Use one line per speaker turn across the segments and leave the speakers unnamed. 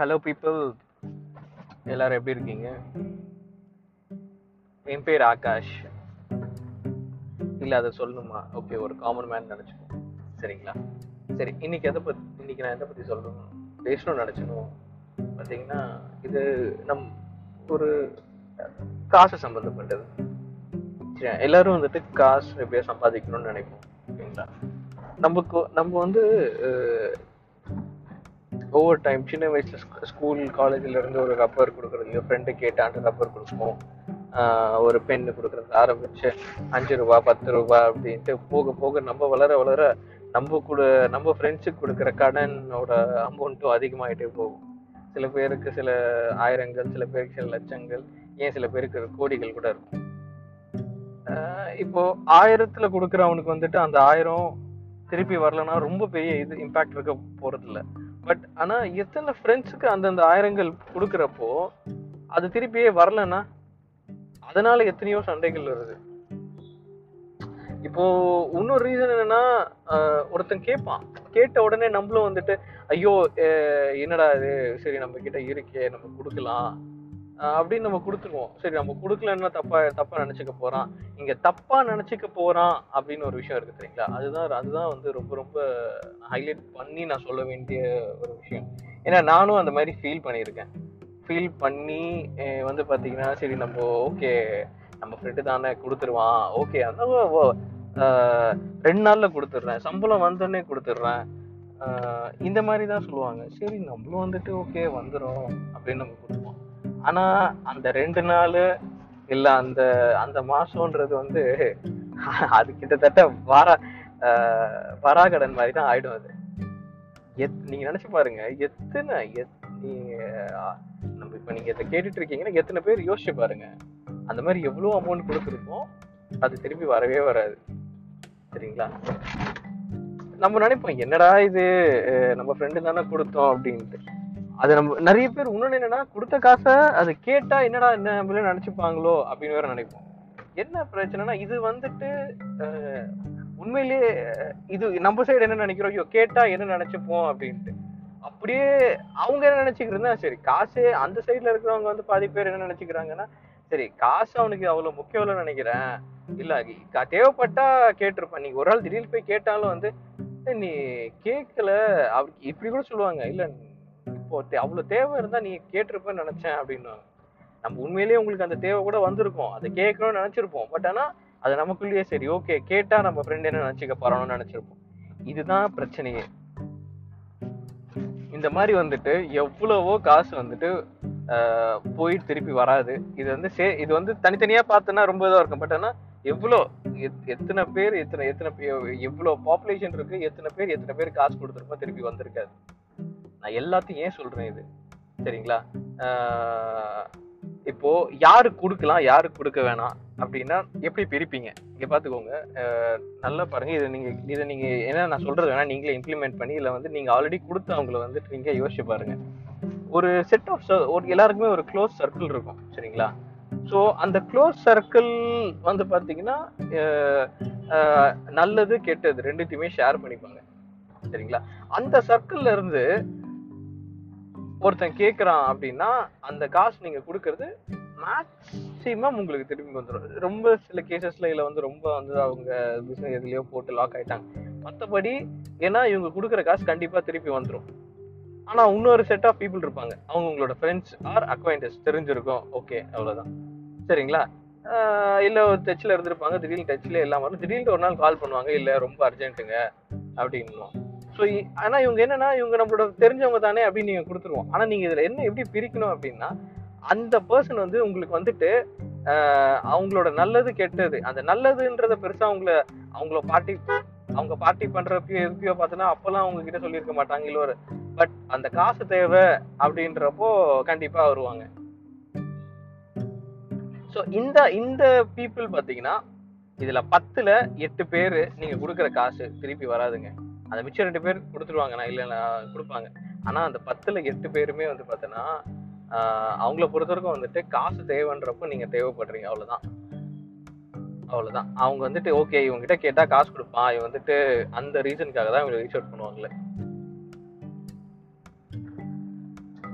Hello people எல்லாரும் எப்படி இருக்கீங்க? என் பேர் ஆகாஷ். இல்லை அதை சொல்லணுமா? ஓகே ஒரு காமன் மேன் நினச்சிக்கணும் சரிங்களா? சரி இன்னைக்கு எதை பற்றி இன்னைக்கு நான் எதை பற்றி சொல்லணும்? பேசணும்னு நினச்சணும் பார்த்தீங்கன்னா இது நம் ஒரு காசு சம்மந்தப்பட்டது சரி எல்லாரும் வந்துட்டு காசு எப்படியோ சம்பாதிக்கணும்னு நினைப்போம். ஓகேங்களா நமக்கு நம்ம வந்து ஓவர் டைம் சின்ன வயசுல ஸ்கூல் காலேஜ்ல இருந்து ஒரு ரப்பர் கொடுக்குறது ஃப்ரெண்டு கேட்டான்ட்டு ரப்பர் கொடுப்போம். ஆஹ் ஒரு பென்னு கொடுக்குறது ஆரம்பிச்சு அஞ்சு ரூபா பத்து ரூபா அப்படின்ட்டு போக போக நம்ம வளர வளர நம்ம கூட நம்ம ஃப்ரெண்ட்ஸுக்கு கொடுக்குற கடனோட அமௌண்ட்டும் அதிகமாயிட்டே போகும். சில பேருக்கு சில ஆயிரங்கள் சில பேருக்கு சில லட்சங்கள் ஏன் சில பேருக்கு கோடிகள் கூட இருக்கும். ஆஹ் இப்போ ஆயிரத்துல கொடுக்குறவனுக்கு வந்துட்டு அந்த ஆயிரம் திருப்பி வரலன்னா ரொம்ப பெரிய இது இம்பாக்ட் இருக்க போறது பட் ஆனா எத்தனை ஃப்ரெண்ட்ஸுக்கு அந்தந்த ஆயிரங்கள் கொடுக்குறப்போ அது திருப்பியே வரலன்னா அதனால எத்தனையோ சண்டைகள் வருது. இப்போ இன்னொரு ரீசன் என்னன்னா ஒருத்தன் கேட்பான் கேட்ட உடனே நம்மளும் வந்துட்டு ஐயோ என்னடா இது? சரி நம்ம கிட்ட இருக்கே நம்ம கொடுக்கலாம். அப்படின்னு நம்ம கொடுத்துருவோம் சரி நம்ம கொடுக்கலன்னா தப்பா தப்பா நினைச்சுக்க போறான். இங்க தப்பா நினைச்சுக்க போறான் அப்படின்னு ஒரு விஷயம் இருக்கு சரிங்களா அதுதான் அதுதான் வந்து ரொம்ப ரொம்ப ஹைலைட் பண்ணி நான் சொல்ல வேண்டிய ஒரு விஷயம். ஏன்னா நானும் அந்த மாதிரி ஃபீல் பண்ணியிருக்கேன். ஃபீல் பண்ணி வந்து பாத்தீங்கன்னா சரி நம்ம ஓகே நம்ம ஃப்ரெண்டு தானே கொடுத்துருவான். ஓகே அந்த ரெண்டு நாள்ல கொடுத்துட்றேன். சம்பளம் வந்தோடனே கொடுத்துட்றேன். இந்த மாதிரி தான் சொல்லுவாங்க. சரி நம்மளும் வந்துட்டு ஓகே வந்துடும் அப்படின்னு நம்ம கொடுப்போம். ஆனா அந்த ரெண்டு நாள் இல்ல அந்த அந்த மாசம்ன்றது வந்து அது கிட்டத்தட்ட வார வராகடன் மாதிரி தான் ஆயிடும் அது. எத் நீங்க நினைச்சு பாருங்க எத்தனை எத் நீங்க நம்ம இப்ப நீங்க இதை கேட்டுட்டு இருக்கீங்கன்னா எத்தனை பேர் யோசிச்சு பாருங்க. அந்த மாதிரி எவ்வளோ அமௌண்ட் கொடுத்துருக்கோம் அது திரும்பி வரவே வராது. சரிங்களா? நம்ம நினைப்போம் என்னடா இது நம்ம ஃப்ரெண்டு தானே கொடுத்தோம் அப்படின்ட்டு. அது நம்ம நிறைய பேர் இன்னொன்னு என்னன்னா கொடுத்த காசை அதை கேட்டா என்னடா என்ன நம்மளே நினைச்சுப்பாங்களோ அப்படின்னு வேற நினைப்போம். என்ன பிரச்சனைனா இது வந்துட்டு உண்மையிலேயே இது நம்ம சைடு என்ன நினைக்கிறோம்? ஐயோ கேட்டா என்ன நினைச்சுப்போம் அப்படின்ட்டு. அப்படியே அவங்க என்ன நினைச்சுக்கிறதுனா சரி காசு அந்த சைடுல இருக்கிறவங்க வந்து பாதி பேர் என்ன நினைச்சுக்கிறாங்கன்னா சரி காசு அவனுக்கு அவ்வளவு முக்கியம் இல்லைன்னு நினைக்கிறேன். இல்ல தேவைப்பட்டா கேட்டிருப்பான். நீ ஒரு ஆள் திடீர்னு போய் கேட்டாலும் வந்து நீ கேட்கல. அவருக்கு இப்படி கூட சொல்லுவாங்க. இல்ல இப்போ அவ்வளோ தேவை இருந்தால் நீ கேட்டிருப்பேன்னு நினச்சேன் அப்படின்னு நம்ம உண்மையிலேயே உங்களுக்கு அந்த தேவை கூட வந்திருக்கும். அதை கேட்கணும்னு நினச்சிருப்போம். பட் ஆனால் அது நமக்குள்ளேயே சரி ஓகே கேட்டால் நம்ம ஃப்ரெண்ட் என்ன நினச்சிக்க போகிறோம்னு நினச்சிருப்போம். இதுதான் பிரச்சனையே. இந்த மாதிரி வந்துட்டு எவ்வளவோ காசு வந்துட்டு போய் திருப்பி வராது. இது வந்து சே இது வந்து தனித்தனியாக பார்த்தோன்னா ரொம்ப இதாக இருக்கும். பட் ஆனால் எவ்வளோ எத்- எத்தனை பேர் எத்தனை எத்தனை எவ்வளோ பாப்புலேஷன் இருக்குது எத்தனை பேர் எத்தனை பேர் காசு கொடுத்துருப்போம் திருப்பி வந்திருக்காது. நான் எல்லாத்தையும் ஏன் சொல்றேன் இது? சரிங்களா? இப்போ யாரு கொடுக்கலாம் யாருக்கு கொடுக்க வேணாம் அப்படின்னா எப்படி பிரிப்பீங்க? இங்க பாத்துக்கோங்க. நல்லா பாருங்க. இதை நீங்க இதை நீங்க என்ன நான் சொல்றது வேணா நீங்களே இம்ப்ளிமெண்ட் பண்ணி இல்லை வந்து நீங்க ஆல்ரெடி கொடுத்தவங்கள வந்துட்டு நீங்க யோசிச்சு பாருங்க. ஒரு செட் ஆஃப் ஒரு எல்லாருக்குமே ஒரு க்ளோஸ் சர்க்கிள் இருக்கும் சரிங்களா? ஸோ அந்த க்ளோஸ் சர்க்கிள் வந்து பார்த்தீங்கன்னா நல்லது கெட்டது ரெண்டுத்தையுமே ஷேர் பண்ணிப்பாங்க. சரிங்களா? அந்த சர்க்கிள்ல இருந்து ஒருத்தன் கேட்குறான் அப்படின்னா அந்த காசு நீங்கள் கொடுக்கறது மேக்ஸிமம் உங்களுக்கு திரும்பி வந்துடும் ரொம்ப சில கேசஸில் இதில் வந்து ரொம்ப வந்து அவங்க பிஸ்னஸ் எதுலேயோ போட்டு லாக் ஆகிட்டாங்க மற்றபடி ஏன்னா இவங்க கொடுக்குற காசு கண்டிப்பாக திருப்பி வந்துடும் ஆனால் இன்னொரு செட் ஆஃப் பீப்புள் இருப்பாங்க. அவங்க உங்களோட ஃப்ரெண்ட்ஸ் ஆர் அக்வைண்டஸ் தெரிஞ்சிருக்கும். ஓகே அவ்வளோதான் சரிங்களா? இல்லை ஒரு டச்சில் இருந்திருப்பாங்க. திடீர்னு டச்சில் எல்லாம் வரும் திடீர்னு ஒரு நாள் கால் பண்ணுவாங்க. இல்லை ரொம்ப அர்ஜென்ட்டுங்க அப்படின்னுவோம் ஸோ ஆனால் இவங்க என்னன்னா இவங்க நம்மளோட தெரிஞ்சவங்க தானே அப்படின்னு நீங்க கொடுத்துருவோம். ஆனால் நீங்க இதில் என்ன எப்படி பிரிக்கணும் அப்படின்னா அந்த பர்சன் வந்து உங்களுக்கு வந்துட்டு அவங்களோட நல்லது கெட்டது அந்த நல்லதுன்றத பெருசா அவங்கள அவங்கள பார்ட்டி அவங்க பார்ட்டி பண்றப்பயோ எதுக்கையோ பார்த்தோன்னா அப்பெல்லாம் அவங்க கிட்ட சொல்லியிருக்க மாட்டாங்க இல்லை ஒரு பட் அந்த காசு தேவை அப்படின்றப்போ கண்டிப்பா வருவாங்க. ஸோ இந்த இந்த பீப்புள் பார்த்தீங்கன்னா இதுல பத்துல எட்டு பேர் நீங்க கொடுக்குற காசு திருப்பி வராதுங்க. அந்த மிச்சம் ரெண்டு பேர் கொடுத்துருவாங்க. நான் இல்ல நான் கொடுப்பாங்க. ஆனா அந்த பத்துல எட்டு பேருமே வந்து பார்த்தோன்னா அவங்கள பொறுத்தவரைக்கும் வந்துட்டு காசு தேவைன்றப்போ நீங்க தேவைப்படுறீங்க. அவ்வளவுதான். அவ்வளவுதான். அவங்க வந்துட்டு ஓகே இவங்ககிட்ட கேட்டால் கேட்டா காசு கொடுப்பான். இவன் வந்துட்டு அந்த ரீசனுக்காக தான் இவங்க ரீச் அவுட் பண்ணுவாங்களே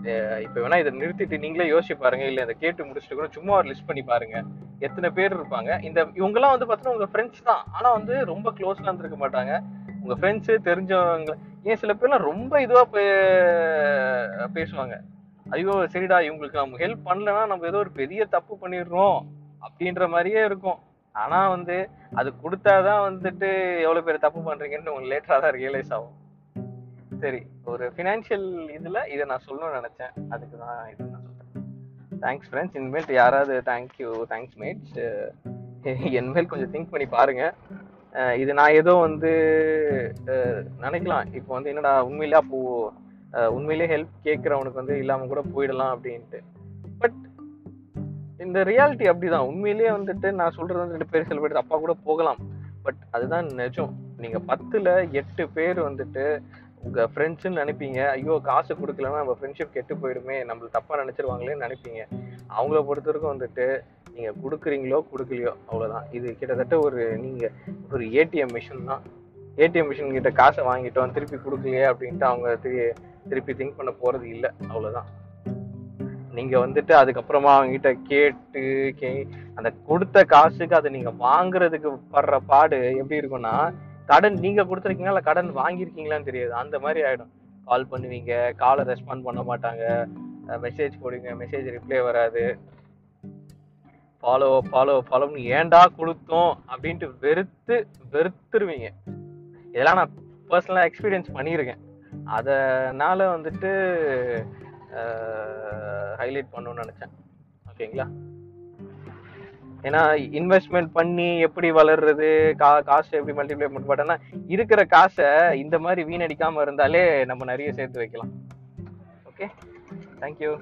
இப்போ இப்ப வேணா இதை நிறுத்திட்டு நீங்களே யோசிச்சு பாருங்க. இல்ல இதை கேட்டு முடிச்சுட்டு கூட சும்மா ஒரு லிஸ்ட் பண்ணி பாருங்க. எத்தனை பேர் இருப்பாங்க. இந்த இவங்கெல்லாம் வந்து பார்த்தீங்கன்னா உங்க ஃப்ரெண்ட்ஸ் தான். ஆனா வந்து ரொம்ப க்ளோஸ்லாம் இருந்திருக்க மாட்டாங்க. உங்க ஃப்ரெண்ட்ஸு தெரிஞ்சவங்க. ஏன் சில பேர்லாம் ரொம்ப இதுவா பே- பேசுவாங்க. ஐயோ சரிடா இவங்களுக்கு நம்ம ஹெல்ப் பண்ணலன்னா நம்ம ஏதோ ஒரு பெரிய தப்பு பண்ணிடுறோம் அப்படின்ற மாதிரியே இருக்கும். ஆனா வந்து அது கொடுத்தாதான் வந்துட்டு எவ்வளவு பேர் தப்பு பண்றீங்கன்னு உங்களுக்கு லேட்டரா தான் ரியலைஸ் ஆகும். சரி ஒரு ஃபினான்ஷியல் இதுல இதை நான் சொல்லணும்னு நினைச்சேன். அதுக்கு தான் இது நான் சொல்றேன். தேங்க்ஸ் ஃப்ரெண்ட்ஸ் இனிமேல் யாராவது தேங்க்யூ தேங்க்ஸ் மேட்ஸ் என்மேல் கொஞ்சம் திங்க் பண்ணி பாருங்க. இது நான் ஏதோ வந்து நினைக்கலாம். இப்போ வந்து என்னடா உண்மையிலே அப்போ உண்மையிலே ஹெல்ப் கேட்குறவனுக்கு வந்து இல்லாம கூட போயிடலாம் அப்படின்ட்டு. பட் இந்த ரியாலிட்டி அப்படிதான். உண்மையிலேயே வந்துட்டு நான் சொல்றது வந்து ரெண்டு பேர் சில பேர் கூட போகலாம். பட் அதுதான் நிஜம். நீங்க பத்துல எட்டு பேர் வந்துட்டு உங்க ஃப்ரெண்ட்ஸ்ன்னு நினைப்பீங்க. ஐயோ காசு கொடுக்கலன்னா நம்ம ஃப்ரெண்ட்ஷிப் கெட்டு போயிடுமே. நம்மள தப்பா நினைச்சிருவாங்களேன்னு நினைப்பீங்க. அவங்கள பொறுத்த வரைக்கும் வந்துட்டு நீங்கள் கொடுக்குறீங்களோ கொடுக்கலையோ அவ்வளோதான் இது கிட்டத்தட்ட ஒரு நீங்கள் ஒரு ஏடிஎம் மிஷின் தான். ஏடிஎம் மிஷின் கிட்ட காசை வாங்கிட்டோம் திருப்பி கொடுக்கலையே அப்படின்ட்டு அவங்க திரு- திருப்பி திங்க் பண்ண போகிறது இல்லை. அவ்வளோதான் நீங்கள் வந்துட்டு அதுக்கப்புறமா அவங்ககிட்ட கேட்டு கே அந்த கொடுத்த காசுக்கு அதை நீங்கள் வாங்குறதுக்கு படுற பாடு எப்படி இருக்கும்னா கடன் நீங்கள் கொடுத்துருக்கீங்களா இல்லை கடன் வாங்கியிருக்கீங்களான்னு தெரியாது. அந்த மாதிரி ஆகிடும் கால் பண்ணுவீங்க காலை ரெஸ்பாண்ட் பண்ண மாட்டாங்க. மெசேஜ் போடுவீங்க மெசேஜ் ரிப்ளை வராது. ஃபாலோ ஃபாலோ ஃபாலோன்னு ஏன்டா கொடுத்தோம் அப்படின்ட்டு வெறுத்து வெறுத்துருவீங்க. இதெல்லாம் நான் பர்சனலாக எக்ஸ்பீரியன்ஸ் பண்ணியிருக்கேன். அதனால் வந்துட்டு ஹைலைட் பண்ணணும்னு நினச்சேன். ஓகேங்களா? ஏன்னா இன்வெஸ்ட்மெண்ட் பண்ணி எப்படி வளர்றது கா காசு எப்படி மல்டிப்ளை பண்ண மாட்டோம்னா இருக்கிற காசை இந்த மாதிரி வீணடிக்காமல் இருந்தாலே நம்ம நிறைய சேர்த்து வைக்கலாம். ஓகே? தேங்க்யூ